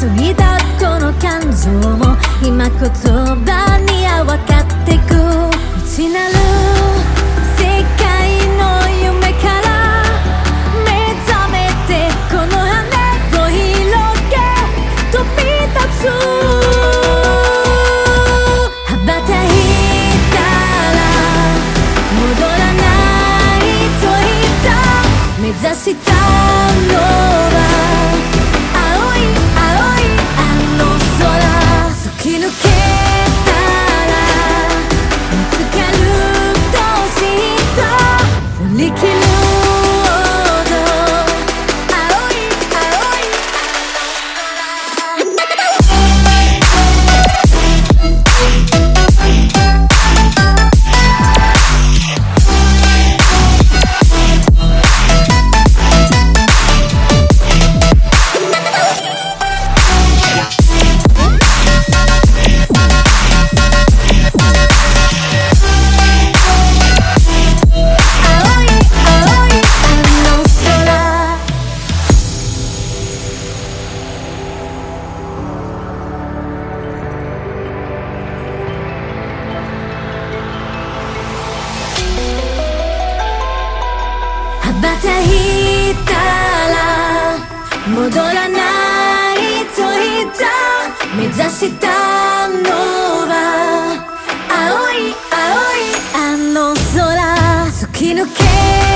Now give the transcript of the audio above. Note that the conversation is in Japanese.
過ぎたこの感情も今言葉にしたのは青い青いあの空突き抜け